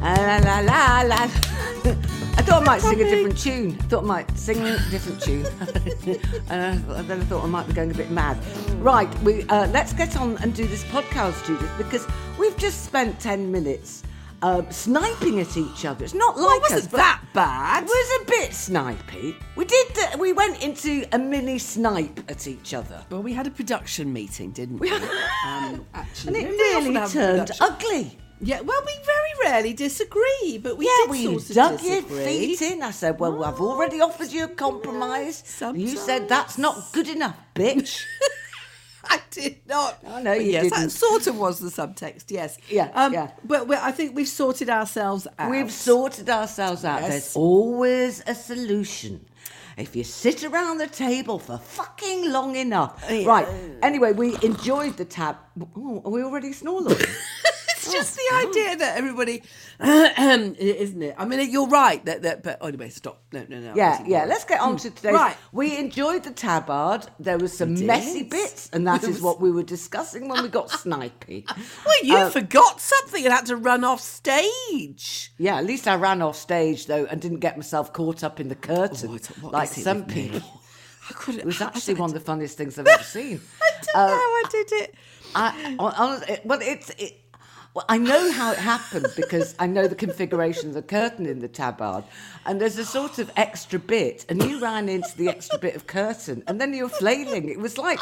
La la la la. I thought I might sing a different tune. I thought I might sing a different tune. and then I thought I might be going a bit mad. Right, we uh, let's get on and do this podcast, Judith, because we've just spent ten minutes um, sniping at each other. It's not like it wasn't us, that bad. It was a bit snipey. We did. The, we went into a mini snipe at each other, Well, we had a production meeting, didn't we? um, actually, and it nearly turned ugly. Yeah, well, we very rarely disagree, but we Yeah, did well, you sort of dug your feet in. I said, well, I've already offered you a compromise. You said that's not good enough, bitch. I did not. I know you yes, didn't. that sort of was the subtext. Yes. Yeah, Um, yeah. But I think we've sorted ourselves out. We've sorted ourselves out. Yes. There's always a solution. If you sit around the table for fucking long enough. Right. Anyway, we enjoyed the tab. Oh, are we already snoring? It's just the oh, idea that everybody, um, isn't it? I mean, you're right. That, that but anyway, stop. No, no, no. Yeah, yeah. Let's get on hmm. to today. Right. We enjoyed the tabard. There was some messy bits, and that is what we were discussing when we got snipey. Well, you Uh, forgot something and had to run off stage. Yeah, at least I ran off stage though and didn't get myself caught up in the curtain Oh, like some people. I could. It was actually one of the funniest things I've ever seen. I don't uh, know how I did it. I, hon- honestly, well, it's. It, well, I know how it happened because I know the configuration of the curtain in the tabard, and there's a sort of extra bit, and you ran into the extra bit of curtain, and then you were flailing. It was like,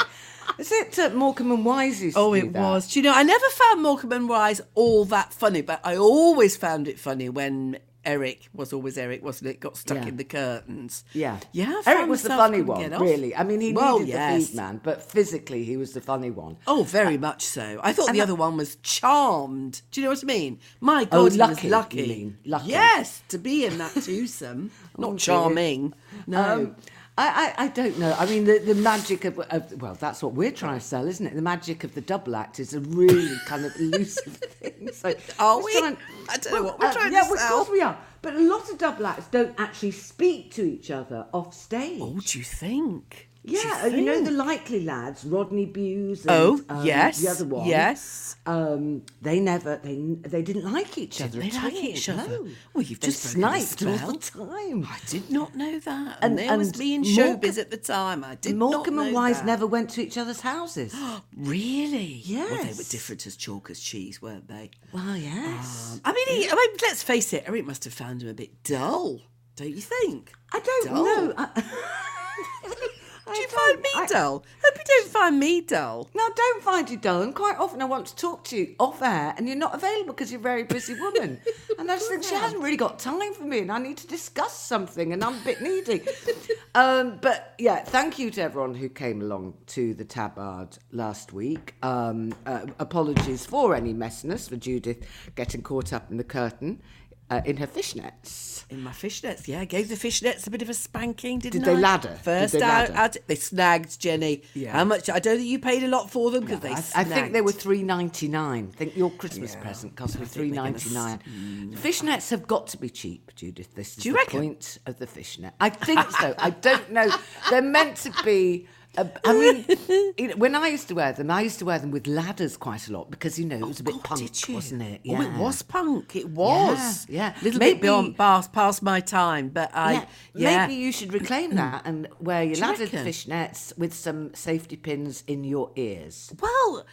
is it uh, Morecambe and Wise used Oh, it was. Do you know, I never found Morecambe and Wise all that funny, but I always found it funny when Eric was always Eric, wasn't it? Got stuck Yeah. in the curtains. Yeah, Yeah. Eric was the funny one, really. I mean, he Well, needed yes. the feed man, but physically he was the funny one. Oh, very much so. I thought the other one was charmed. Do you know what I mean? My God, Oh, he lucky, was lucky. lucky. Yes, to be in that twosome. Not Oh, charming. No. Um, I, I, I don't know. I mean, the, the magic of, of, well, that's what we're trying to sell, isn't it? The magic of the double act is a really kind of elusive thing. So Are we? trying- I don't know what we're uh, trying to yeah, well, sell. Yeah, of course we are. But a lot of double acts don't actually speak to each other off stage. oh, do you think? Yeah, uh, you, know the likely lads, Rodney Bewes. And, Oh, um, yes, the other one. yes. Um, they never, they they didn't like each other. they like all, each other? no. Well, you've They just the sniped all the time. I did not know that. And- And, there was and me in showbiz at the time. I did Morecambe not know and Wise that. never went to each other's houses. Really? Yes. Well, they were different as chalk as cheese, weren't they? well, yes. I mean, he, I mean, let's face it, Eric must have found him a bit dull, don't you think? I don't Dull. know. I, Do you find me I- dull? Hope you don't find me dull. No, I don't find you dull. And quite often I want to talk to you off air and you're not available because you're a very busy woman. and I just think she hasn't really got time for me and I need to discuss something and I'm a bit needy. um, but yeah, thank you to everyone who came along to the Tabard last week. Um, uh, apologies for any messiness for Judith getting caught up in the curtain uh, in her fishnets. In my fishnets, yeah, I gave the fishnets a bit of a spanking, didn't Did I? they ladder? Did First they out, ladder? out, they snagged Jenny. Yeah. How much? I don't think you paid a lot for them because they. I, I think they were three ninety nine. I think your Christmas present cost me three ninety nine. gonna. Fishnets have got to be cheap, Judith. This is you the reckon? point of the fishnet. I think so. I don't know. They're meant to be. A, I mean, you know, when I used to wear them, I used to wear them with ladders quite a lot because you know it was a bit God, punk, wasn't it? Oh, it was punk. It was. yeah. A little Maybe- bit beyond past, past my time, but I. Yeah, Yeah. maybe you should reclaim that and wear your Do you fishnets with some safety pins in your ears. Well,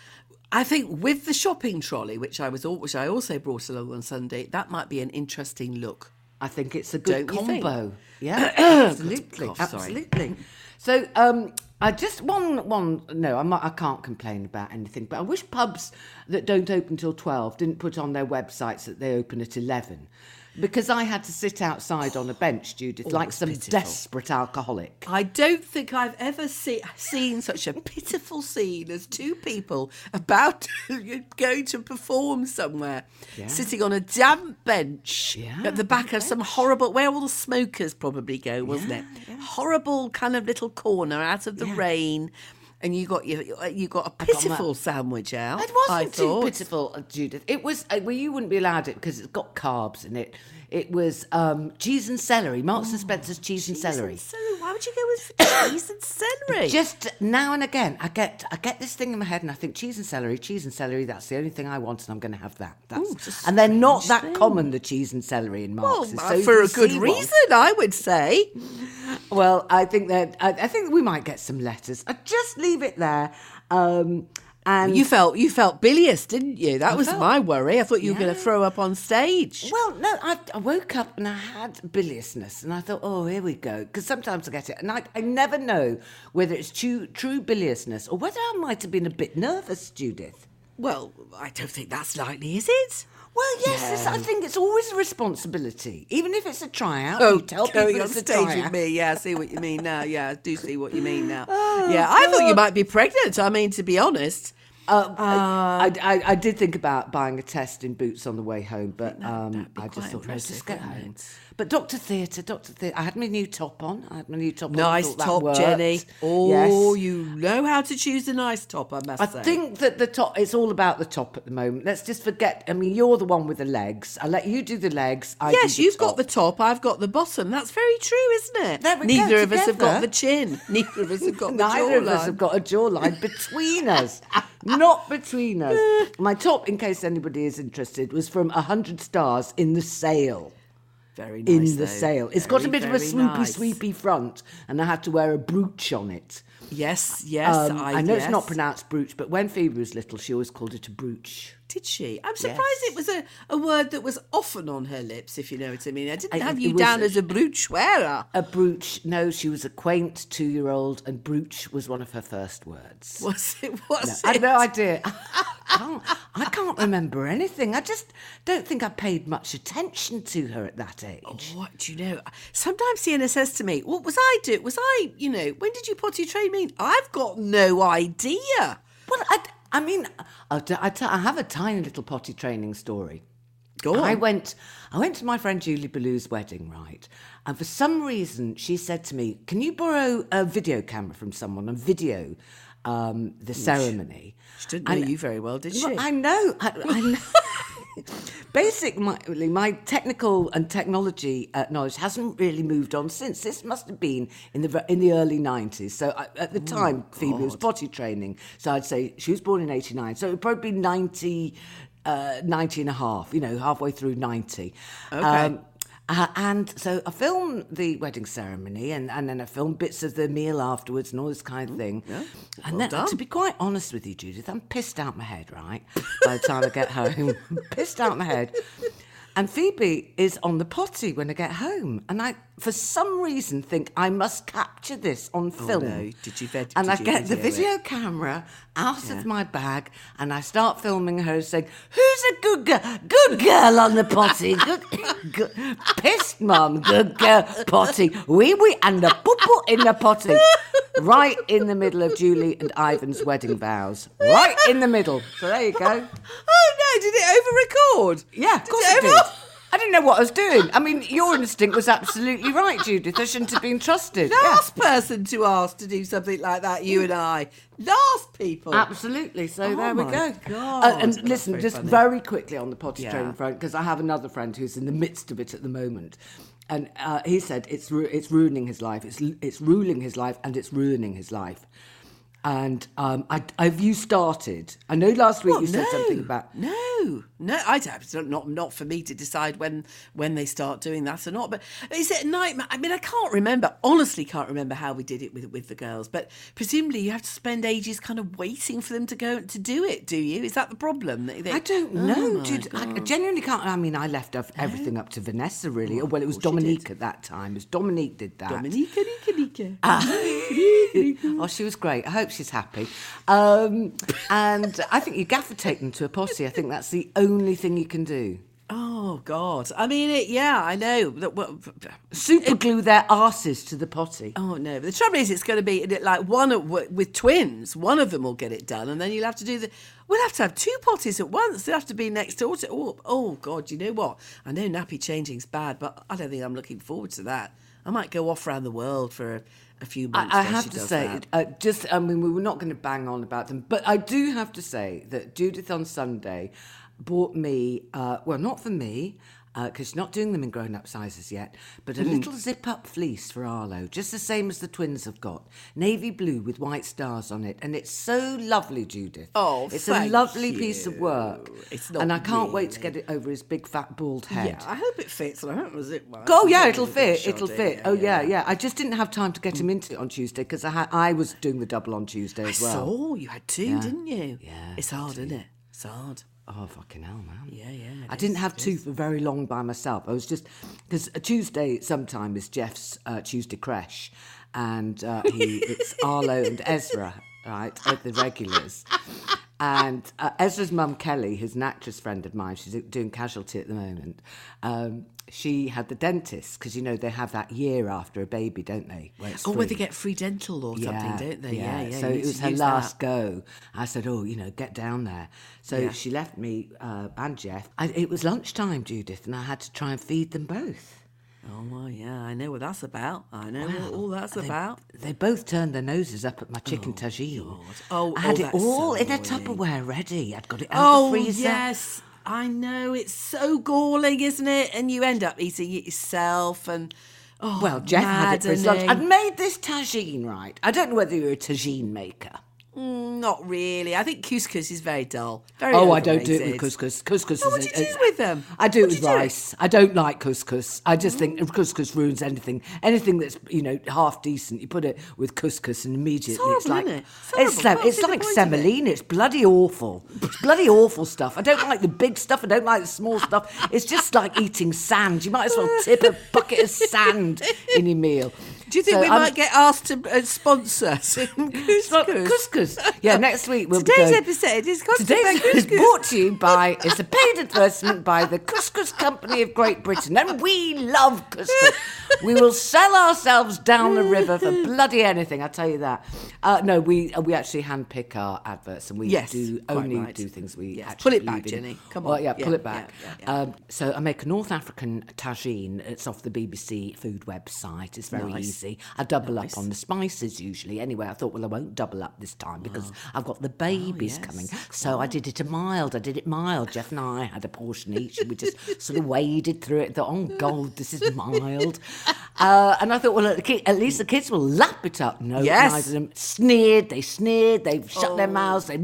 I think with the shopping trolley, which I was, which I also brought along on Sunday, that might be an interesting look. I think it's a good Don't combo. Yeah, absolutely, absolutely. So, um, I just one one. No, I'm I can't complain about anything, but I wish pubs that don't open till twelve didn't put on their websites that they open at eleven. Because I had to sit outside on a bench, Judith, oh, like some pitiful. desperate alcoholic. I don't think I've ever see, seen such a pitiful scene as two people about to go to perform somewhere, sitting on a damp bench Yeah, at the back of some horrible, where all the smokers probably go, wasn't it? Horrible kind of little corner out of the rain. And you got your, you got a pitiful sandwich out. It wasn't too pitiful, uh, Judith. It was uh, well, you wouldn't be allowed it because it's got carbs in it. It was um, cheese and celery, Marks and Spencer's cheese, and Cheese and celery. celery. Why would you go with cheese and celery? Just now and again, I get I get this thing in my head, and I think cheese and celery, cheese and celery. That's the only thing I want, and I'm going to have that. That's, Ooh, and they're not that thing. common, the cheese and celery in well, Marks. uh, for a good reason, I would say. Well, I think that I, I think we might get some letters. I just leave it there. Um, and You felt you felt bilious, didn't you? That was felt- my worry. I thought you were going to throw up on stage. Well, no, I, I woke up and I had biliousness, and I thought, oh, here we go. Because sometimes I get it, and I, I never know whether it's true, true biliousness or whether I might have been a bit nervous, Judith. Well, I don't think that's likely, is it? Well, yes, it's, I think it's always a responsibility, even if it's a tryout. Oh, you tell people it's a stage tryout. with me. Yeah, I see what you mean now. Yeah, I do see what you mean now. yeah, I thought you might be pregnant. I mean, to be honest. Uh, I, I, I did think about buying a test in Boots on the way home, but um, I just thought, no, just get home. But Doctor Theatre, Doctor Theatre, I had my new top on. I had my new top on. Nice thought that top. Jenny. Oh, yes. you know how to choose a nice top, I must I say. think that the top, it's all about the top at the moment. Let's just forget. I mean, you're the one with the legs. I'll let you do the legs. I Yes, the you've got the top, I've got the bottom. That's very true, isn't it? There we go, Neither of us have got the chin. Neither of us have got the Neither of us have got a jawline between us. Not between us. My top, in case anybody is interested, was from 100 stars in the sale. Very nice. in the though. sale. It's got a bit of a very swoopy, nice. sweepy front, and I had to wear a brooch on it. Yes, yes. Um, I, I, know it's not pronounced brooch, but when Phoebe was little, she always called it a brooch. Did she? I'm surprised Yes. it was a, a word that was often on her lips, if you know what I mean. I didn't I- have you down a- as a brooch wearer. A brooch, no, she was a quaint two year old, and brooch was one of her first words. Was it? Was I it? had no idea. I can't, I can't remember anything. I just don't think I paid much attention to her at that age. Oh, what do you know? Sometimes Sienna says to me, "What was I do? Was I, you know, when did you potty train me?" I've got no idea. Well, I, I mean, I'll t- I, t- I have a tiny little potty training story. Go on. I went, I went to my friend Julie Ballew's wedding, right? And for some reason, she said to me, "Can you borrow a video camera from someone and video um, the ceremony?" She didn't know And- you very well, did she? Well, I know. I, I know. Basic, my, my technical and technology uh, knowledge hasn't really moved on since. This must have been in the in the early nineties. So I, at the Oh, time, Phoebe was potty training. So I'd say she was born in eighty nine. So it'd probably be 90, uh, 90 and a half. You know, halfway through ninety. Okay. Uh, and so I filmed the wedding ceremony and, and then I filmed bits of the meal afterwards and all this kind of thing. And then, done. to be quite honest with you, Judith, I'm pissed out my head, right? By the time I get home, pissed out my head. And Phoebe is on the potty when I get home. And I, for some reason, think I must capture this on film. Oh, no. Did you vid- And did I you get the video it? camera out of my bag and I start filming her saying, Who's a good girl? Good girl on the potty. Good, good pissed mum, good girl, potty. Wee wee and the poo poo in the potty. Right in the middle of Julie and Ivan's wedding vows. Right in the middle. So there you go. Oh no! Did it over-record? Yeah, of Did course it it did. Over- I didn't know what I was doing. I mean, your instinct was absolutely right, Judith. I shouldn't have been trusted. Yeah. Last person to ask to do something like that, you and I. Last people. Absolutely. So Oh there we go. God. Uh, and That's listen, very just funny. very quickly on the potty Yeah. training front, because I have another friend who's in the midst of it at the moment, and uh, he said it's ru- it's ruining his life. It's it's ruling his life, and it's ruining his life. And um, I, have you started? I know last week What? you said no, something about. no, no. I don't. Not not for me to decide when when they start doing that or not. But is it a nightmare? I mean, I can't remember. Honestly, can't remember how we did it with with the girls. But presumably, you have to spend ages kind of waiting for them to go to do it. Do you? Is that the problem? They- they- I don't Oh know. my Jude. I genuinely can't. I mean, I left ev- everything up to Vanessa, really. well, it was did. Dominique at that time. It was Dominique did that. Dominica, Nika, Nika. oh, she was great. I hope she's happy. Um, and I think you gaffer take them to a potty. I think that's the only thing you can do. Oh, Oh God! I mean, it, yeah, I know. That- well, Super glue their asses to the potty. Oh no! But the trouble is, it's going to be like one with twins. One of them will get it done, and then you'll have to do the. We'll have to have two potties at once. They'll have to be next door to. Oh, oh God! You know what? I know nappy changing's bad, but I don't think I'm looking forward to that. I might go off around the world for a, a few months. I, I have to say, uh, just I mean, we were not going to bang on about them, but I do have to say that Judith on Sunday bought me, uh, well, not for me. Because she's not doing them in grown-up sizes yet, but a Hmm. little zip-up fleece for Arlo, just the same as the twins have got, navy blue with white stars on it, and it's so lovely, Judith. Oh, it's a lovely piece of work. It's not and I can't wait to get it over his big fat bald head. Yeah, I hope it fits. and I hope it was it. Oh yeah, it'll fit. It'll fit. yeah, oh yeah, yeah, I just didn't have time to get him into it on Tuesday because I had I was doing the double on Tuesday I as well. saw you had two, didn't you? Yeah, It's hard, isn't it? It's hard. Oh fucking hell, man! Yeah, yeah, I didn't have two for very long by myself. I was just because Tuesday sometime is Jeff's uh, Tuesday crash, and uh, he it's Arlo and Ezra, right, at the regulars. And uh, Ezra's mum, Kelly, who's an actress friend of mine, she's doing Casualty at the moment. Um, she had the dentist because you know they have that year after a baby, don't they? Where Oh, where they get free dental or something, don't they? Yeah, yeah. So it was her last that. go. I said, "Oh, you know, get down there." So Yeah. she left me uh, and Jeff. I, it was lunchtime, Judith, and I had to try and feed them both. Oh, well, yeah, I know what that's about. I know what all that's They- about. They both turned their noses up at my chicken tagine. Oh, I had oh, it all so in a. Tupperware ready. I'd got it out Oh, the freezer. yes. I know. It's so galling, isn't it? And you end up eating it yourself and. Oh, Well, Jeff had it for his lunch. I'd made this tagine right. I don't know whether you're a tagine maker. Mm, not really. I think couscous is very dull. Very Oh, I don't do it with couscous. Couscous Oh, is what do you do with them? I do it What do with do? rice. I don't like couscous. I just think couscous ruins anything. Anything that's you know half decent, you put it with couscous and immediately horrible, like isn't it? It's it's like, it's like of it. semolina. It's bloody awful. It's bloody awful stuff. I don't like the big stuff. I don't like the small stuff. It's just like eating sand. You might as well tip a bucket of sand in your meal. Do you think So we I'm- might get asked to uh, sponsor some couscous? Couscous. Yeah, next week we'll Today's be going, episode is Today's is brought to you by it's a paid advertisement by the Couscous Company of Great Britain, and we love couscous. we will sell ourselves down the river for bloody anything. I tell you that. Uh, no, we uh, we actually handpick our adverts, and we Yes, do only right. do things we Yes, actually pull it back. Jenny. Come Well, on. yeah, Yeah, pull it back. yeah, yeah. Um, so I make a North African tagine. It's off the BBC food website. It's very Nice. easy. I double Nice. up on the spices usually. Anyway, I thought, well, I won't double up this time because I've got the babies Oh. yes, coming. So I did it a mild. I did it mild. Jeff and I had a portion each, and we just sort of waded through it. Thought, oh God, this is mild. Uh, and I thought, well, at, at least the kids will lap it up. No, Yes. neither of them sneered. They sneered. They shut their mouths. They.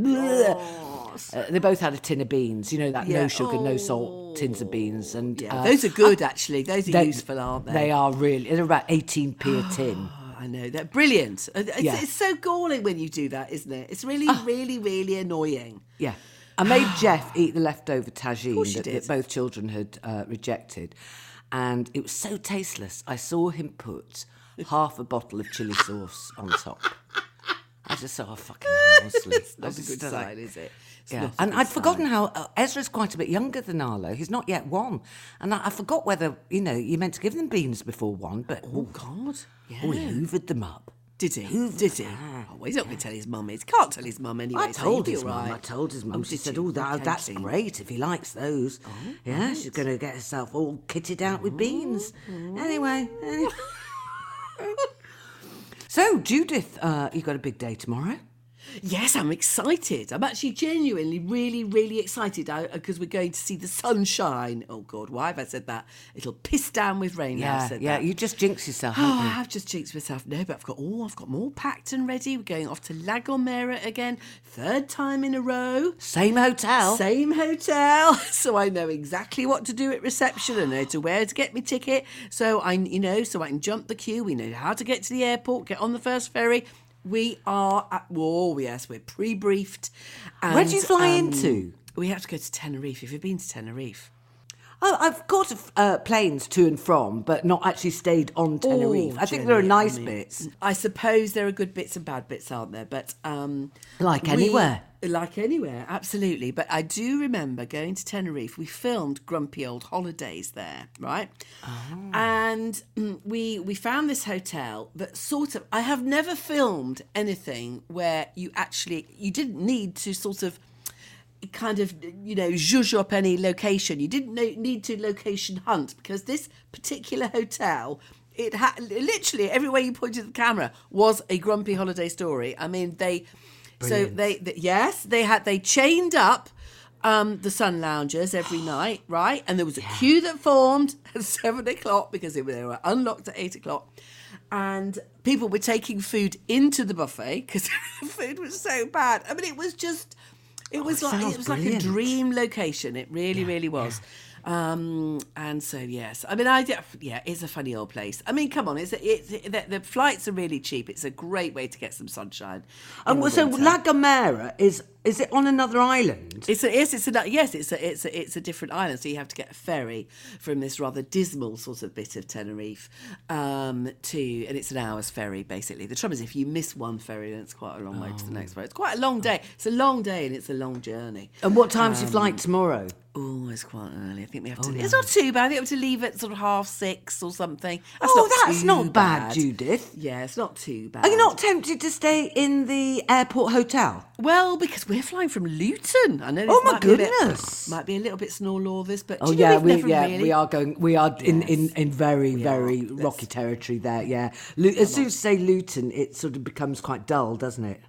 Uh, they both had a tin of beans, you know that Yeah. no sugar, no salt tins of beans, and Yeah, uh, those are good actually. Those are useful, aren't they? They are really. They're about eighteen p a tin. Oh, I know they're brilliant. Uh, It's, Yeah. Ah. it's so galling when you do that, isn't it? It's really, really, really annoying. Yeah. I made Jeff eat the leftover tagine that, that both children had uh, rejected. And it was so tasteless. I saw him put half a bottle of chili sauce on top. I just thought, oh, fucking honestly. Not a good sign, is it? Yeah, and I'd forgotten how uh, Ezra's quite a bit younger than Arlo. He's not yet one, and I, I forgot whether you know you meant to give them beans before one, but Oh God! Yeah. oh, he hoovered them up. Did he? Hoovered Did he? them. Oh, he's not going to tell his mum. He can't tell his mum anyway. I so told his all mum. I told his mum. Oh, she said, you? "Oh, that, Okay, that's great if he likes those." yeah, she's going to get herself all kitted out with beans. Anyway, anyway. so Judith, uh, you got a big day tomorrow. Yes, I'm excited. I'm actually genuinely, really, really excited uh, because we're going to see the sunshine. Oh God, why have I said that? It'll piss down with rain. Yeah, yeah. that. You just jinx yourself. Oh, haven't I you? have just jinxed myself. No, but I've got all. I've got more packed and ready. We're going off to La Gomera again, third time in a row. Same hotel. Same hotel, so I know exactly what to do at reception. I know to where to get my ticket, so I, you know, so I can jump the queue. We know how to get to the airport, get on the first ferry. We are at war. yes, we're pre-briefed. Where do you fly um, into? We have to go to Tenerife. Have you been to Tenerife? Oh, I've caught uh, planes to and from, but not actually stayed on Tenerife. Oh, I think there are Jenny, I nice mean, bits. I suppose there are good bits and bad bits, aren't there? But um, Like we- anywhere. like anywhere, absolutely. But I do remember going to Tenerife. We filmed Grumpy Old Holidays there, right? Oh. And mm, we we found this hotel that sort of. I have never filmed anything where you actually you didn't need to sort of kind of you know zhuzh up any location. You didn't need to location hunt because this particular hotel. It had literally everywhere you pointed the camera was a grumpy holiday story. I mean, they so they, th yes, they had they chained up um, the sun loungers every night, right? And there was a queue that formed at seven o'clock because they were, they were unlocked at eight o'clock. And people were taking food into the buffet because the food was so bad. I mean, it was just, it was it like it was like a dream location. It really, really was. Um, and so yes, I mean, I yeah, it's a funny old place. I mean, come on, it's, it's the, the flights are really cheap. It's a great way to get some sunshine. And Um, so. La Gomera is is it on another island? It's a, yes, it's a yes, it's a it's a it's a different island. So you have to get a ferry from this rather dismal sort of bit of Tenerife um, to, and it's an hour's ferry basically. The trouble is, if you miss one ferry, then it's quite a long way to the next ferry. It's quite a long day. It's a long day and it's a long journey. And what time's your Um, flight tomorrow? Oh, it's quite early. I think we have to. Oh, It's not too bad. I think we have to leave at sort of half six or something. That's oh, not that's not bad, Judith. Yeah, it's not too bad. Are you not tempted to stay in the airport hotel? Well, because we're flying from Luton. I know. Oh, my might be bit- goodness. might be a little bit snorlaw this, but Oh do you know yeah, we yeah really... we are going. We are in in, Yes. in very very are. rocky territory there. Yeah, as soon as you say Luton, it sort of becomes quite dull, doesn't it?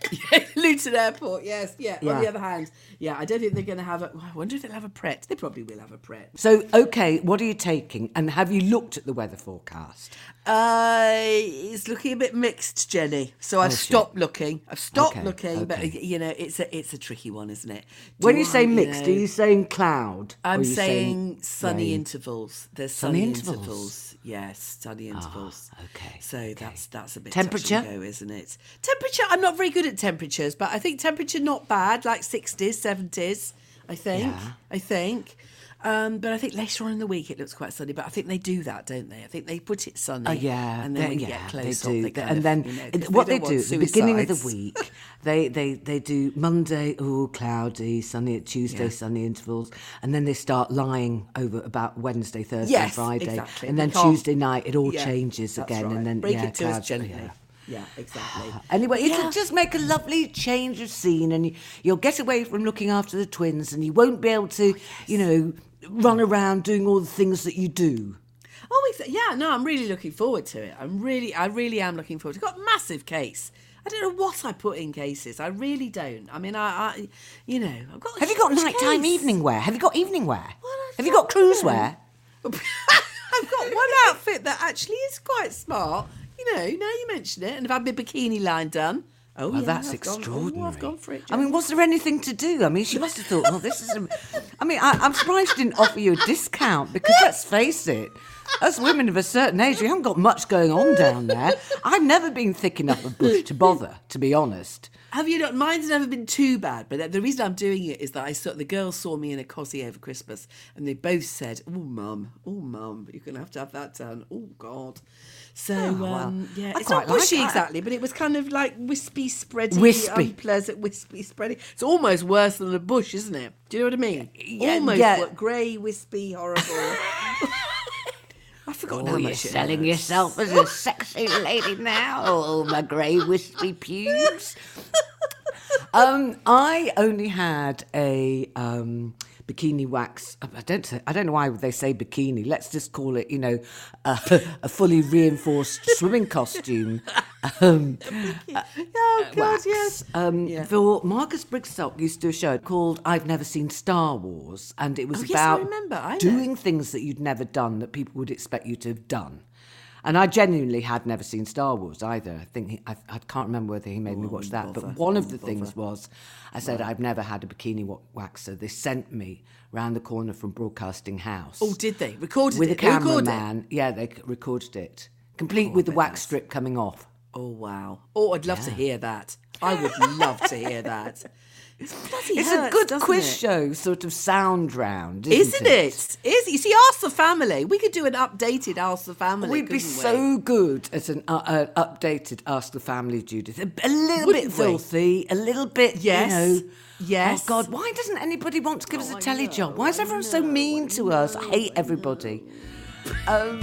Luton Airport. Yes, yeah. Yeah. On the other hand, yeah, I don't think they're going to have I wonder if they'll have a Pret. They probably will have a Pret. So okay, what are you taking? And have you looked at the weather forecast? Uh, it's looking a bit mixed, Jenny. So I've Oh, shit. stopped looking. I've stopped Okay, looking, but you know, it's a it's a tricky one, isn't it? When Do you say mixed, know- are you saying cloud? I'm you saying sunny rain? intervals. There's Sunny sunny, intervals? Intervals. Yes, study intervals. Ah, okay, So okay. that's that's a bit Temperature? go, isn't it? Temperature. I'm not very good at temperatures, but I think temperature not bad, like 60s, 70s. I think. Yeah. I think. Um, but I think later on in the week it looks quite sunny. But I think they do that, don't they? I think they put it sunny. Oh yeah, and then they- yeah, get close they do. they and of, then you know, what they, don't do at the beginning of the week, they they they do Monday, oh cloudy, sunny. at Tuesday, Yeah. sunny intervals, and then they start lying over about Wednesday, Thursday, Yes, Friday, exactly. and then Tuesday night it all Yeah, changes again, right. and then break yeah, it to us gently. yeah. Yeah, exactly. Anyway, it'll just make a lovely change of scene, and you, you'll get away from looking after the twins, and you won't be able to, you know, run around doing all the things that you do. Oh, yeah. No, I'm really looking forward to it. I'm really, I really am looking forward. it. I've got a massive case. I don't know what I put in cases. I really don't. I mean, I, I you know, I've got. a Have you got nighttime case. evening wear? Have you got evening wear? I Have you got cruise wear? I've got one outfit that actually is quite smart. You know, now you mention it, and I've had my bikini line done. Oh, Well, yeah, that's I've gone- oh, extraordinary. I've gone for it. I mean, was there anything to do? I mean, she must have thought, well, this is. A... I mean, I, I'm surprised she didn't offer you a discount because let's face it, as women of a certain age, we haven't got much going on down there. I've never been thick enough of bush to bother, to be honest. Have you not? Mine's never been too bad, but the reason I'm doing it is that I saw the girls saw me in a cosy over Christmas, and they both said, "Oh, mum, oh, mum, you're gonna have to have that done." Oh God. So Oh, well, um, yeah, I it's not quite like bushy that. exactly, but it was kind of like wispy, spready, Wispy. unpleasant, wispy, spready. It's almost worse than a bush, isn't it? Do you know what I mean? Yeah, almost yeah. grey, wispy, horrible. I forgot how Oh, you're much selling hurts. yourself as a sexy lady now. Oh, my grey wispy pubes. um, I only had a um, bikini wax. I don't. say- I don't know why they say bikini. Let's just call it, you know, a, a fully reinforced swimming costume. Um, Oh God, wax. yes. Um, Yeah. For Marcus Brigstocke used to do a show called "I've Never Seen Star Wars," and it was Oh, yes, I about remember. I doing things that you'd never done that people would expect you to have done. And I genuinely had never seen Star Wars either. I think he, I, I can't remember whether he made me watch that. bother. But one of Oh, the things was, I said I've never had a bikini wa- wax, so they sent me round the corner from Broadcasting House. Oh, did they recorded with a it? Who recorded it? Yeah, they recorded it, complete oh, with the wax strip coming off. Oh wow! Oh, I'd love to hear that. I would love to hear that. It's a good quiz it? show, sort of sound round, isn't, Isn't it? Is you see, ask the family. We could do an updated ask the family. We'd be couldn't we? so good at an uh, uh, updated Ask the Family, Judith. A, a little Wouldn't bit we? filthy, a little bit, Yes. you know. Yes. Oh, God, why doesn't anybody want to give us Oh, a I telly know, job? Why is everyone so mean to us? I know, hate everybody. Um,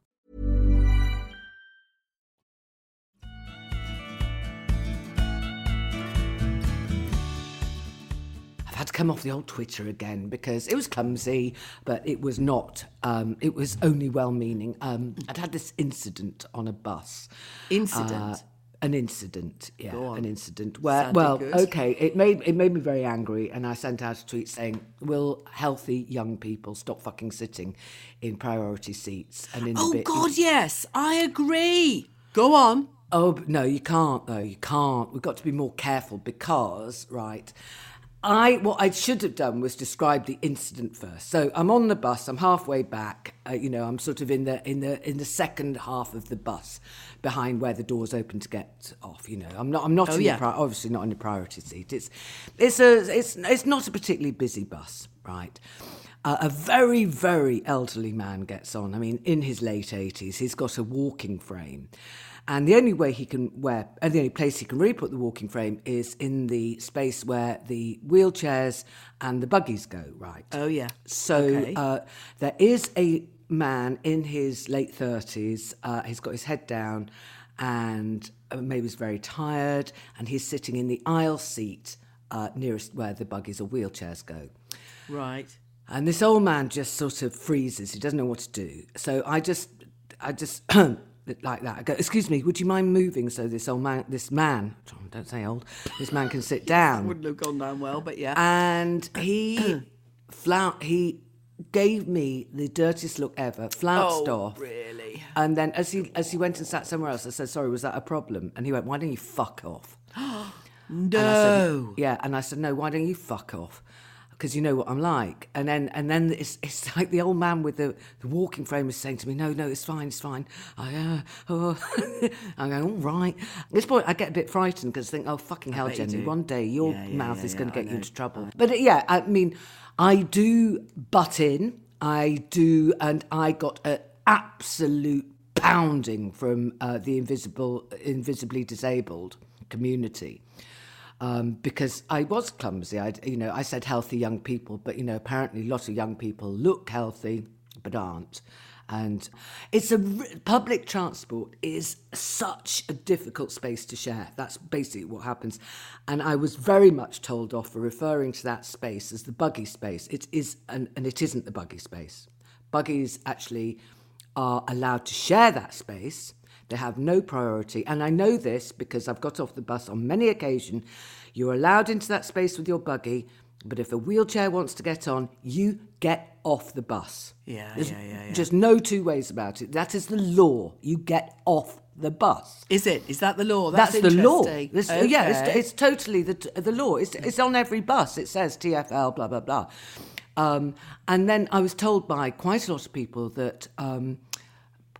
had to come off the old Twitter again because it was clumsy, but it was not. Um, it was only well-meaning. Um, I'd had this incident on a bus. Incident? Uh, an incident, yeah, an incident. Where, Sounded well, good. okay, it made it made me very angry, and I sent out a tweet saying, "Will healthy young people stop fucking sitting in priority seats and in Oh bit?" God, yes, I agree. Go on. Oh no, you can't though. You can't. We've got to be more careful because, right? I what I should have done was describe the incident first. So I'm on the bus. I'm halfway back. Uh, you know, I'm sort of in the in the in the second half of the bus, behind where the doors open to get off. You know, I'm not I'm not Oh, in yeah. the obviously not in the priority seat. It's it's a it's it's not a particularly busy bus, right? Uh, a very, very elderly man gets on. I mean, in his late 80s, he's got a walking frame. And the only way he can wear, and the only place he can really put the walking frame is in the space where the wheelchairs and the buggies go, right? Oh yeah. So Okay. uh, there is a man in his late 30s. Uh, he's got his head down and uh, maybe he's very tired, and he's sitting in the aisle seat uh, nearest where the buggies or wheelchairs go. Right. And this old man just sort of freezes. He doesn't know what to do. So I just, I just like that. I go, excuse me, would you mind moving so this old man, this man, don't say old, this man can sit down. Wouldn't have gone down well, but yeah. And he, flout, he gave me the dirtiest look ever, flounced oh, off. really? And then as he as he went and sat somewhere else, I said, "Sorry, was that a problem?" And he went, "Why don't you fuck off?" And said, No. yeah, and I said, no, why don't you fuck off? Because you know what I'm like. And then and then it's, it's like the old man with the, the walking frame is saying to me, no, no, it's fine, it's fine. I, uh, oh. I go, all right. At this point, I get a bit frightened because I think, oh, fucking hell, bet you Jenny, one day your Yeah, yeah, mouth yeah, is going to get you into trouble. But yeah, I mean, I do butt in. I do, and I got an absolute pounding from uh, the invisible, invisibly disabled community um, because I was clumsy. I, you know, I said healthy young people, but you know, apparently, a lot of young people look healthy but aren't. And it's a public transport is such a difficult space to share. That's basically what happens. And I was very much told off for referring to that space as the buggy space. It is, and, and it isn't the buggy space. Buggies actually are allowed to share that space. They have no priority. And I know this because I've got off the bus on many occasions. You're allowed into that space with your buggy, but if a wheelchair wants to get on, you get off the bus. Yeah, There's yeah, yeah, yeah. Just no two ways about it. That is the law. You get off the bus. Is it? Is that the law? That's, That's, the law. This- Yeah, it's, it's totally the the law. It's it's on every bus. It says TFL, blah blah blah. Um, and then I was told by quite a lot of people that um,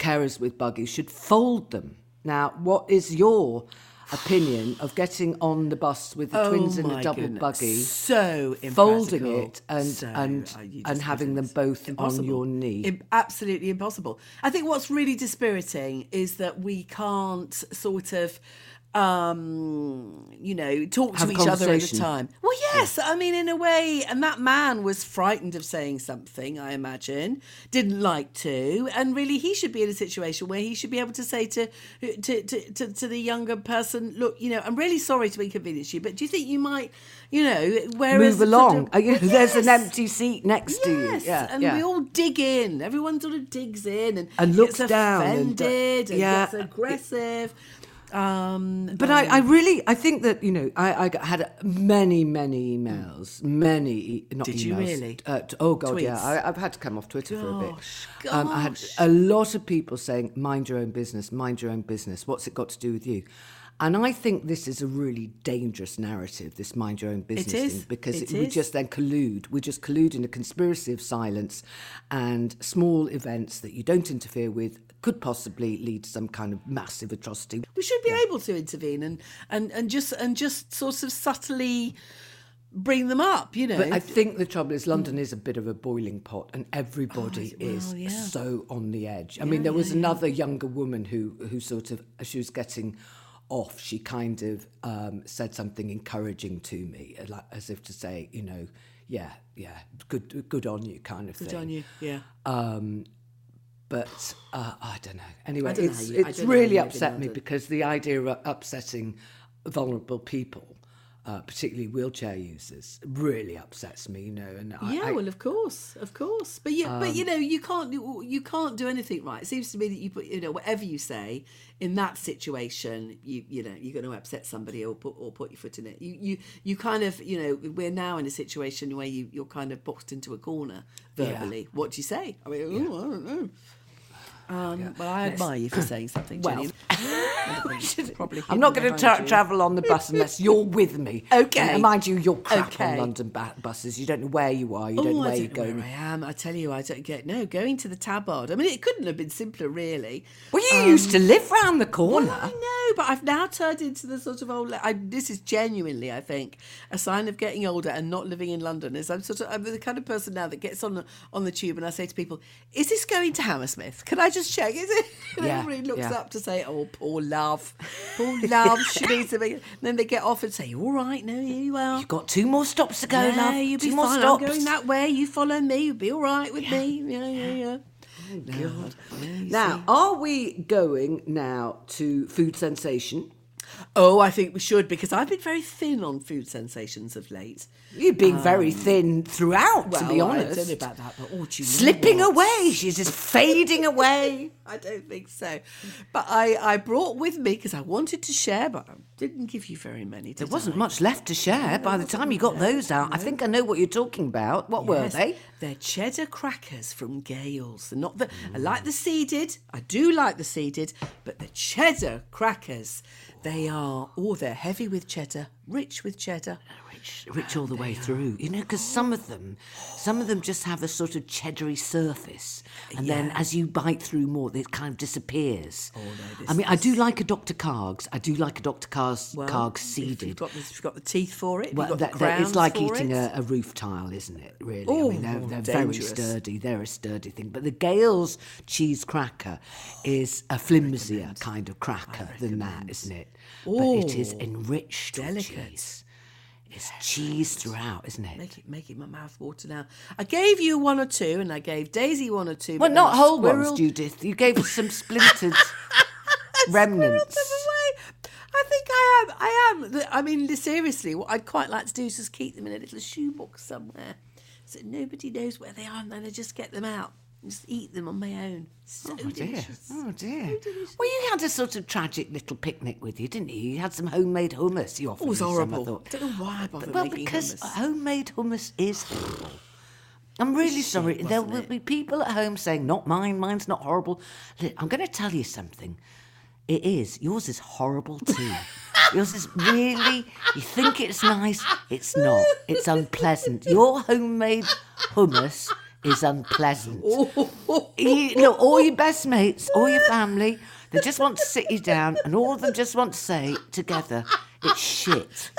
carers with buggies should fold them. Now, what is your opinion of getting on the bus with the twins in Oh a double goodness. buggy, so folding it and So- and oh, and having them both on your knee. Im- absolutely impossible. I think what's really dispiriting is that we can't sort of um you know talk Have to each other at the time well yes i mean in a way and that man was frightened of saying something i imagine didn't like to and really he should be in a situation where he should be able to say to to to, to, to the younger person look you know i'm really sorry to inconvenience you but do you think you might you know whereas Move the sort along. of- Uh, know, There's an empty seat next to you. Yes, Yeah, and yeah. we all dig in. Everyone sort of digs in and, And looks down and, uh, offended and, yeah. gets aggressive. Um, But I, I really, I think that you know, I, I had many, many emails, many, not Did emails. you really? Uh, t- oh God, yeah, Tweets? I, I've had to come off Twitter for a bit. Gosh, Um, I had a lot of people saying, "Mind your own business, mind your own business." What's it got to do with you? And I think this is a really dangerous narrative. This mind your own business thing, because It we just then collude. We just collude in a conspiracy of silence, and small events that you don't interfere with could possibly lead to some kind of massive atrocity. we should be able to intervene and, and, and just and just sort of subtly bring them up. You know, But I think the trouble is London is a bit of a boiling pot, and everybody Oh, well, is yeah. so on the edge. I mean, there was another younger woman who who sort of she was getting off, she kind of um, said something encouraging to me, uh, like as if to say, you know, yeah, yeah, good, good on you, kind of Good thing. on you. Yeah. Um, but uh, I don't know. Anyway, don't it's how you- it's know really you live in upset me because the idea of upsetting vulnerable people, uh, particularly wheelchair users, really upsets me. You know, and I, Yeah, I- well, of course, of course, but you, but you know, you can't do- you can't do anything right. It seems to me that you put, you know, whatever you say in that situation, you you know, you're going to upset somebody or put or put your foot in it. You you you kind of, you know, we're now in a situation where you you're kind of boxed into a corner verbally. What do you say? I mean, oh, I don't know. Um, Well, I admire you for saying something, Well, Jenny. Probably I'm not going to tra- travel on the bus unless you're with me. Okay. And mind you, you're crap Okay. on London ba- buses. You don't know where you are. You don't know Oh, where I you're know going. where I am. I tell you, I don't get no going to the Tabard. I mean, it couldn't have been simpler, really. Well, you used to live round the corner. Well, I know, but I've now turned into the sort of old. I, this is genuinely, I think, a sign of getting older and not living in London. Is I'm sort of I'm the kind of person now that gets on the, on the tube and I say to people, "Is this going to Hammersmith? Can I just check? Is it?" And Yeah, everybody looks yeah. up to say, "Oh, poor love, poor love." she needs to be. And then they get off and say, "All right, no, here you are." You've got two more stops to go, yeah, love. you'll two be more fine. stops. I'm going that way. You follow me. You'll be all right with me. Yeah, yeah, yeah. Oh, God. Now, are we going now to food sensation? Oh, I think we should because I've been very thin on food sensations of late. You've been very thin throughout, to be Um, Well, I honest. don't know about that, but oh, do Slipping away. She's just fading away. I don't think so. But I, I brought with me because I wanted to share, but I didn't give you very many. There wasn't I? much left to share. By the time you got those out, I think I know what you're talking about. What were they? They're cheddar crackers from Gales. They're not the. I like the seeded. I do like the seeded, but the cheddar crackers, they are. or they're heavy with cheddar, rich with cheddar. Rich, rich all the way through. You know, because some of them, some of them just have a sort of cheddary surface, and then as you bite through more, it kind of disappears. Oh no! I mean, I do like a Dr. Karg's. I do like a Dr. Karg's Karg's If you've seeded. got, the, if you've got the teeth for it. if Well, you've got that, the that- it's like for eating it. a, a roof tile, isn't it? Really, I Oh, mean, they're, they're very dangerous. sturdy. They're a sturdy thing. But the Gales cheese cracker is a flimsier kind of cracker than that, isn't it? But it is enriched with delicate. cheese. It's cheese throughout, isn't it? Make it, making my mouth water now. I gave you one or two, and I gave Daisy one or two. Well, not whole squirreled- ones, Judith. You gave us some splintered remnants. I think I am. I am. I mean, seriously, what I'd quite like to do is just keep them in a little shoebox somewhere, so nobody knows where they are, and then I just get them out and just eat them on my own. So Oh dear. Oh dear. Well, you had a sort of tragic little picnic with you, didn't you? You had some homemade hummus. You offered Oh, it was me some, I thought. I don't know why I bothered well, because hummus. homemade hummus is horrible. I'm really sorry. There will it? be people at home saying, "Not mine. Mine's not horrible." I'm going to tell you something. It is. Yours is horrible too. Yours is really. You think it's nice. It's not. It's unpleasant. Your homemade hummus is unpleasant. Oh. You- look, all your best mates, all your family, They just want to sit you down, and all of them just want to say together, "It's shit."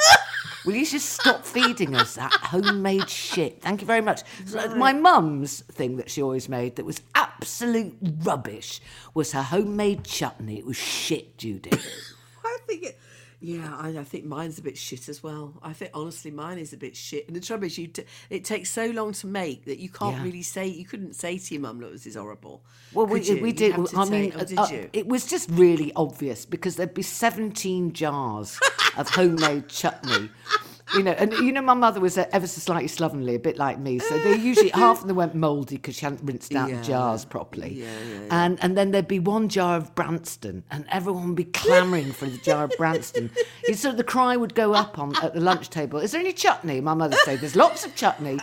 Will you just stop feeding us that homemade shit? Thank you very much. So My mum's thing that she always made that was absolute rubbish was her homemade chutney. It was shit, Judy. I think it. Yeah, I, I think mine's a bit shit as well. I think honestly, mine is a bit shit. And the trouble is, you t- it takes so long to make that you can't Yeah. really say. You couldn't say to your mum, "Look, this is horrible." Well, we, Could you? we did. I say- mean, oh, did uh, you? it was just really obvious because there'd be 17 jars of homemade chutney. You know, and you know, my mother was ever so slightly slovenly, a bit like me. So they usually half of them went mouldy because she hadn't rinsed out Yeah. the jars properly. Yeah, yeah, And and then there'd be one jar of Branston, and everyone would be clamouring for the jar of Branston. Sort of the cry would go up on at the lunch table. Is there any chutney? My mother said, "There's lots of chutney,"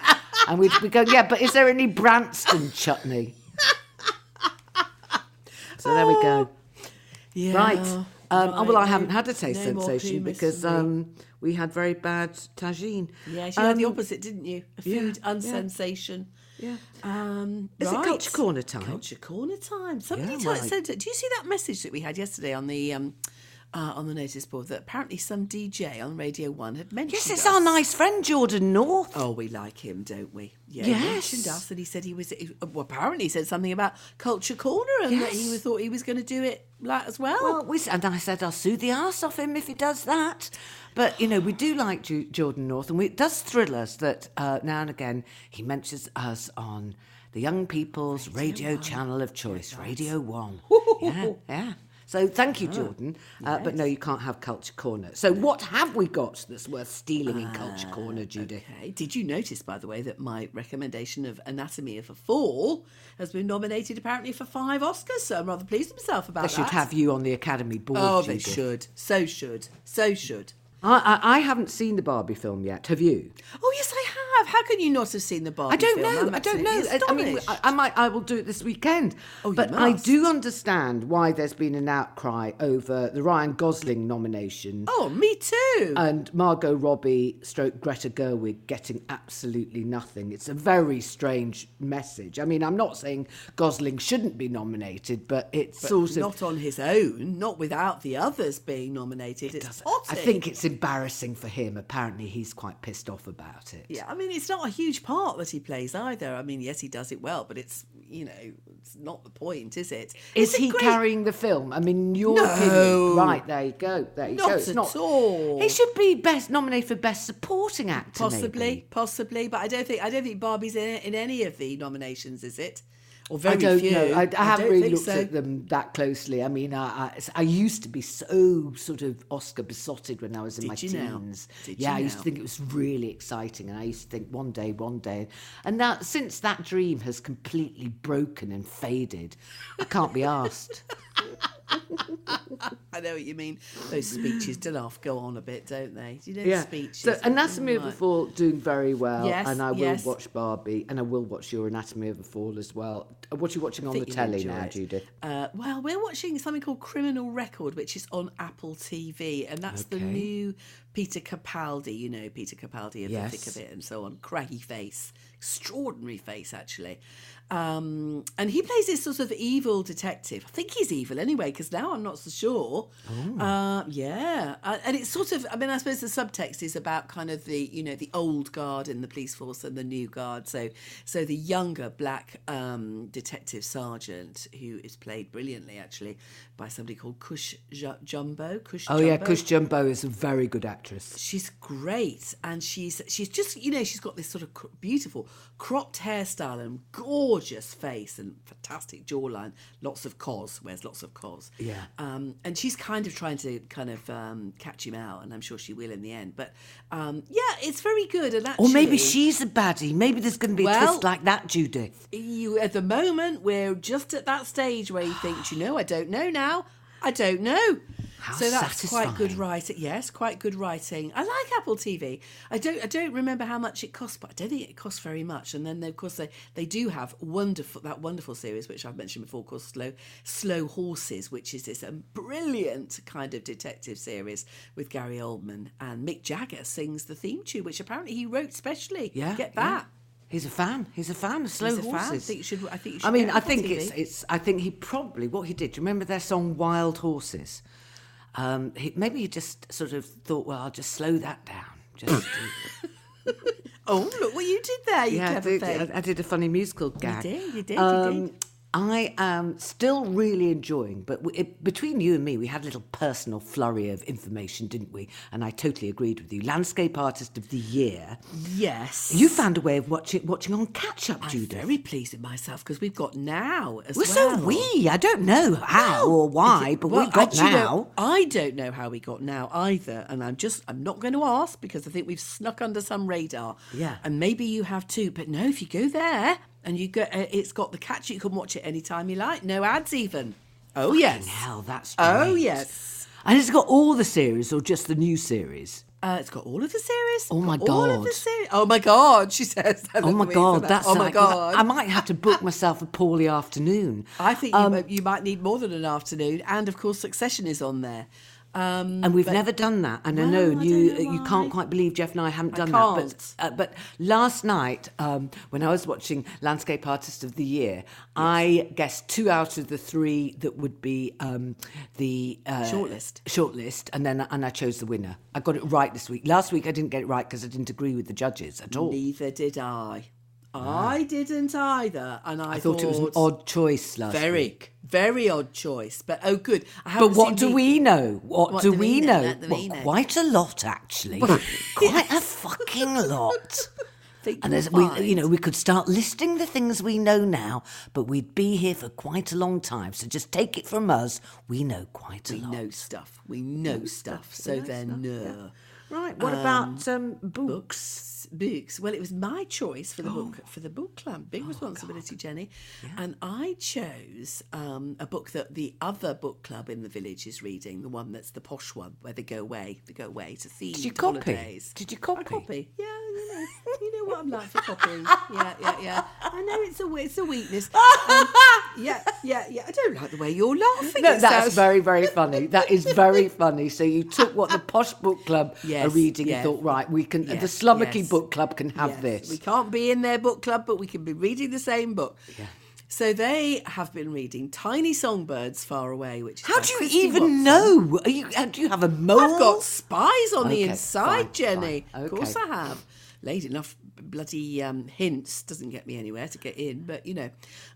and we'd be going, "Yeah, but is there any Branston chutney?" So there we go. Oh, yeah, Right. Um, oh, well, I haven't had a taste no sensation because um, we had very bad tagine. Yeah, you had the Um, opposite, didn't you? A food yeah. unsensation. Yeah. Um, Is it right. Culture Corner time? Culture corner time. Somebody Yeah, told- right. said, "Do you see that message that we had yesterday on the um, uh, on the notice board that apparently some DJ on Radio One had mentioned us. Yes, it's us. our nice friend Jordan North. Oh, we like him, don't we? Yeah, Yes. he mentioned us, and he said he was. Well, apparently, he said something about Culture Corner, and that he was- thought he was going to do it like as well. Well, we, and I said I'll sue the arse off him if he does that. But you know, we do like Ju- Jordan North, and we, it does thrill us that uh, now and again he mentions us on the young people's radio, channel of choice, Radio One. yeah, yeah. So thank you, Jordan. Uh, But no, you can't have Culture Corner. So what have we got that's worth stealing in Culture Corner, Judy? Okay. Did you notice, by the way, that my recommendation of Anatomy of a Fall has been nominated apparently for five Oscars? So I'm rather pleased with myself about that. They should have you on the Academy board. Oh, they should. So should. So should. I, I, I haven't seen the Barbie film yet. Have you? Oh yes, I have. How can you not have seen the Barbie film? I don't film? know. I don't know. I, I mean. I, I might. I will do it this weekend. Oh, you but I do understand why there's been an outcry over the Ryan Gosling nomination oh, me too. and Margot Robbie, stroke Greta Gerwig, getting absolutely nothing. It's a very strange message. I mean, I'm not saying Gosling shouldn't be nominated, but it's sort of. not on his own, not without the others being nominated. It's I potty. think it's embarrassing for him. Apparently, he's quite pissed off about it. Yeah, I mean, it's not a huge part that he plays either. I mean, yes, he does it well, but it's you know, it's not the point, is it? Is It's he great- carrying the film? I mean, your No. opinion, right? There you go. There you Not go. It's at not all. He should be best nominated for best supporting actor. Possibly, maybe. possibly, but I don't think I don't think Barbie's in, in any of the nominations, is it? Or I don't few. know. I, I haven't don't really looked so. at them that closely. I mean, I, I, I used to be so sort of Oscar besotted when I was in Did my teens. Yeah, I used to think it was really exciting, and I used to think one day, one day, and now since that dream has completely broken and faded, I can't be asked. I know what you mean. Those speeches to laugh go on a bit, don't they? You know yeah. speeches? So Anatomy of a. Fall doing very well, Yes, and I will yes. watch Barbie, and I will watch your Anatomy of a Fall as well. What are you watching on the telly now, it. Judith? Uh, well, we're watching something called Criminal Record, which is on Apple TV, and that's the new Peter Capaldi. You know Peter Capaldi of Yes. the thick of it and so on. Craggy face, extraordinary face actually. Um, and he plays this sort of evil detective. I think he's evil anyway, because now I'm not so sure. Oh. Uh, yeah, uh, and it's sort of. I mean, I suppose the subtext is about kind of the you know the old guard in the police force and the new guard. So, so the younger black um, detective sergeant who is played brilliantly actually by somebody called Cush Ju- Jumbo. Cush Oh yeah, Jumbo. Cush Jumbo is a very good actress. She's great, and she's she's just you know she's got this sort of cr- beautiful cropped hairstyle and gorgeous face and fantastic jawline. Lots of COS, wears lots of COS. Yeah. Um, and she's kind of trying to kind of um, catch him out, and I'm sure she will in the end. But um, yeah, it's very good. And actually, Or maybe she's a baddie. Maybe there's going to be a twist like that, Judith. you at the moment we're just at that stage where you think, "Do you know, I don't know now. I don't know. How so that's quite good writing. Yes, quite good writing. I like Apple TV. I don't I don't remember how much it costs, but I don't think it costs very much. And then of course they, they do have wonderful that wonderful series which I've mentioned before called Slow Slow Horses, which is this um, brilliant kind of detective series with Gary Oldman and Mick Jagger sings the theme tune, which apparently he wrote specially. Yeah, Get yeah. that. He's a fan. He's a fan of slow a fan. horses. I think you should- I think you should I mean, I think TV. it's it's. I think he probably what he did. Do you remember their song "Wild Horses"? Um, he, maybe he just sort of thought, well, I'll just slow that down. Just to- Oh, look what you did there, you yeah, I did. I, I did a funny musical gag. You did, you did, you Um, did. I am still really enjoying, but we, it, between you and me, we had a little personal flurry of information, didn't we? And I totally agreed with you. Landscape Artist of the Year. Yes. You found a way of watching watching on catch up, I'm Judith. very pleased with myself because we've got now as Well, well. so we. I don't know how or why, but Well, we've got actually, now. no, I don't know how we got now either, and I'm just I'm not going to ask because I think we've snuck under some radar. Yeah. and maybe you have too. But no, if you go there and you go, uh, it's got the catch. You can watch it anytime you like. No ads even. Oh yes. Hell, that's Oh great. yes. And it's got all the series or just the new series? Uh, it's got all of the series. Oh, my Got All of the God. series. Oh my god, she says. that Oh my god, that. that's oh my god. I might have to book myself a poorly afternoon. I think Um, you, you might need more than an afternoon, and of course, Succession is on there. Um, And we've never done that, and I No, know I and you know you can't quite believe Jeff and I haven't I done can't. that. But uh, but last night, um, when I was watching Landscape Artist of the Year, I guessed two out of the three that would be um, the uh, Shortlist. Shortlist, and then and I chose the winner. I got it right this week. Last week I didn't get it right because I didn't agree with the judges at all. Neither did I. I didn't either, and I, I thought it was an odd choice last very, week. very odd choice. But oh, good. I But what do the- we know? What, What do, do we we know? know? What Well, we know? quite a lot, actually. quite a fucking lot. And you'll there's, we, you know, we could start listing the things we know now, but we'd be here for quite a long time. So just take it from us, we know quite a we lot. We know stuff. We know stuff. So then, uh, Right. What about um, books? books. Well, it was my choice for the Oh. book for the book club. Big responsibility, Jenny. And I chose um, a book that the other book club in the village is reading. The one that's the posh one, where they go away. They go away to themed Did you copy? holidays. Did you I copy? copy. Yeah, you know, you know what I'm like for copying. Yeah, yeah, yeah. I know it's a it's a weakness. Um, yeah, yeah, yeah. I don't like the way you're laughing. No, that's sounds- very, very funny. That is very funny. So you took what the posh book club are Yes, reading yeah. and thought, right, we can. the Yes, slummocky yes. book club can have Yes, this. We can't be in their book club, but we can be reading the same book. Yeah. So they have been reading Tiny Songbirds Far Away, which is How do you Christie even Watson. know? Are you? uh, Do you have a mole? I've got spies on the inside, fine, Jenny. fine, Of course. I have. Late enough bloody um, hints doesn't get me anywhere to get in, but you know.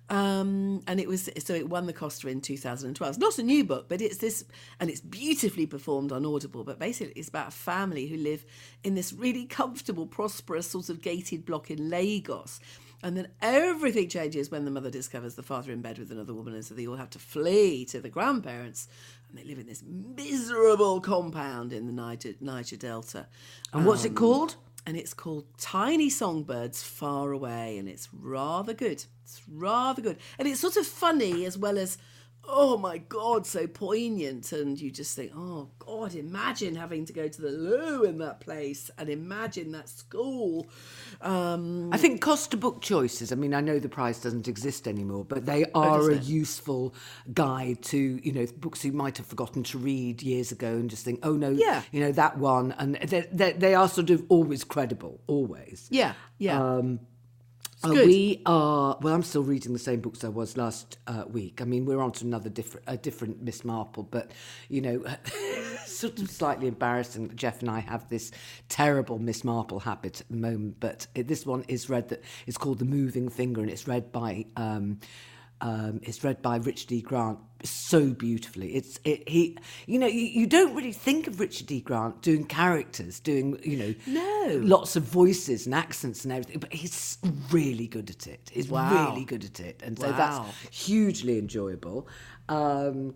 Um, and it was so it won the Costa in 2012. It's not a new book, but it's this, and it's beautifully performed on Audible. But basically, it's about a family who live in this really comfortable, prosperous sort of gated block in Lagos. And then everything changes when the mother discovers the father in bed with another woman, and so they all have to flee to the grandparents, and they live in this miserable compound in the Niger, Niger Delta. And what's it Um, called? And it's called Tiny Songbirds Far Away, and it's rather good. It's rather good, and it's sort of funny as well as. Oh my God, so poignant. And you just think, oh God, imagine having to go to the loo in that place and imagine that school. Um, I think cost Costa book choices. I mean, I know the prize doesn't exist anymore, but they are a useful guide to you know books you might have forgotten to read years ago, and just think, oh no, Yeah. you know that one, and they they, they are sort of always credible, always. yeah, yeah. Um, uh, we are well. I'm still reading the same books I was last uh, week. I mean, we're on to another different, a different Miss Marple, but you know, sort of slightly embarrassing that Jeff and I have this terrible Miss Marple habit at the moment. But it, this one is read that it's called The Moving Finger, and it's read by. Um, um, it's read by Richard D. Grant so beautifully. It's it, he, you know, you, you don't really think of Richard D. Grant doing characters, doing you know, No. lots of voices and accents and everything, but he's really good at it. He's Wow. really good at it, and so Wow. that's hugely enjoyable. Um,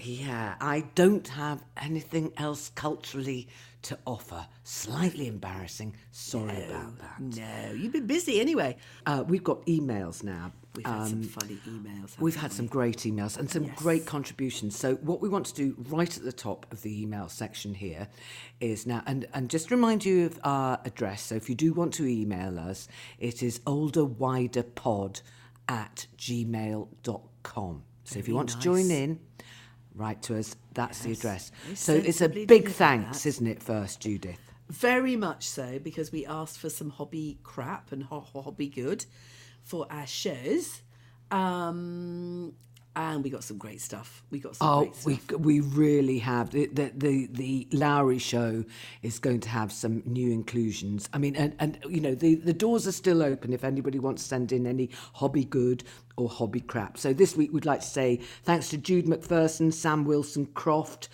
yeah, I don't have anything else culturally to offer. Slightly embarrassing. Sorry about that. no, you've been busy anyway. Uh, we've got emails now. We've had some Um, funny emails. We've had we? some great emails and some great contributions. So what we want to do right at the top of the email section here is now and, and just remind you of our address. So if you do want to email us, it is olderwiderpod at gmail.com. So if you want to join in, write to us. That's the address. very So it's a big thanks, isn't it, first, Judith? very much so, because we asked for some hobby crap and ho- hobby good for our shows. Um, and we got some great stuff. We got some Oh, great stuff. we we really have the, the the the Lowry show is going to have some new inclusions. I mean, and and you know the the doors are still open if anybody wants to send in any hobby good or hobby crap. So this week we'd like to say thanks to Jude McPherson, Sam Wilson Croft.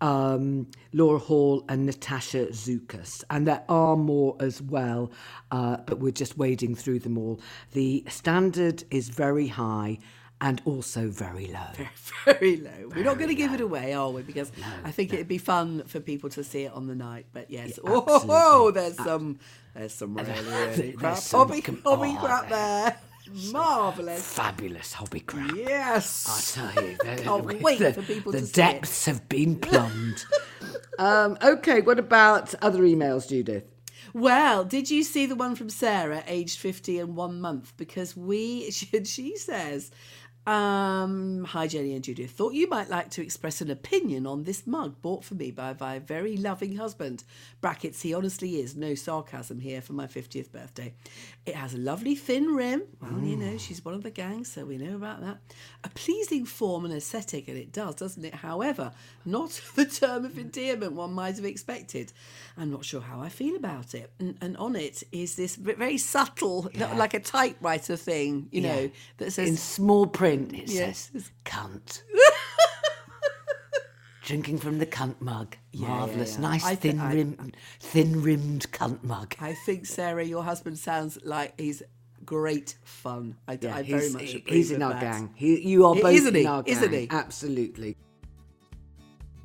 Um, Laura Hall and Natasha Zukas, and there are more as well, uh, but we're just wading through them all. The standard is very high and also very low. very low. We're not going to give it away, are we? Because I think it'd be fun for people to see it on the night. But yes, Yeah, oh, there's some, there's some really, really crap hobby, hobby crap there. Marvelous. Fabulous hobby crap. Yes. I tell you, the, Can't wait the, for people the to see it. depths have been plumbed. um, okay, what about other emails, Judith? Well, did you see the one from Sarah, aged 50 and one month? Because we, she, she says, um, Hi, Jenny and Judith. Thought you might like to express an opinion on this mug bought for me by my very loving husband. Brackets, he honestly is. No sarcasm here for my 50th birthday. It has a lovely thin rim. Well, you know, mm. she's one of the gang, so we know about that. A pleasing form and aesthetic, and it does, doesn't it? However, not the term of endearment one might have expected. I'm not sure how I feel about it. And, and on it is this very subtle, like a typewriter thing, you know, that says In small print, it Yes. says cunt. Drinking from the cunt mug. yeah, Marvellous. yeah. Nice I thi- thin rim thin rimmed cunt mug. I think Sarah, your husband sounds like he's great fun. I, I very much appreciate he's in our that. gang. He, you are both isn't in he? our gang. Isn't he? Absolutely.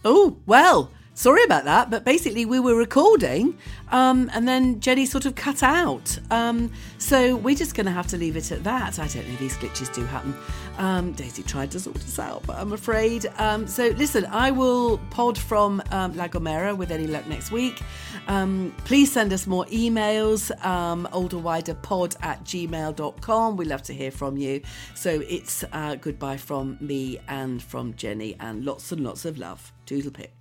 Oh, well, sorry about that, but basically we were recording um, and then Jenny sort of cut out. Um, so we're just going to have to leave it at that. I don't know, these glitches do happen. Um, Daisy tried to sort us out, but I'm afraid. Um, so listen, I will pod from um, La Gomera with any luck next week. Um, please send us more emails, um, olderwiderpod at gmail.com. We love to hear from you. So it's uh, goodbye from me and from Jenny, and lots and lots of love. Doodle pip.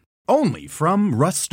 Only from Rust